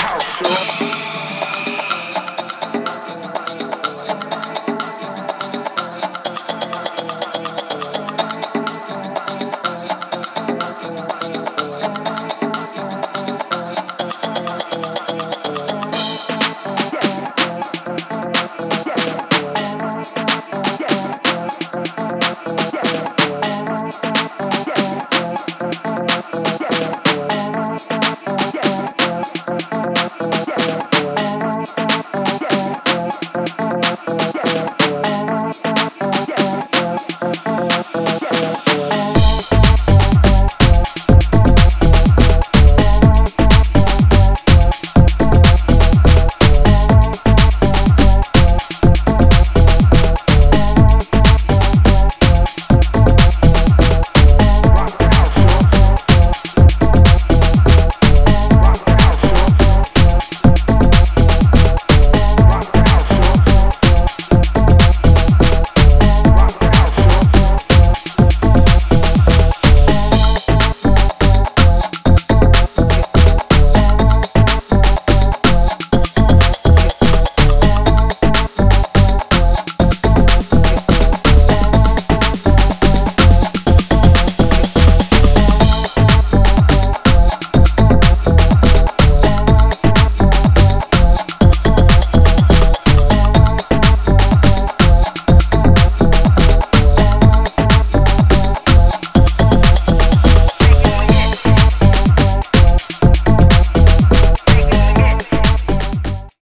house, girl.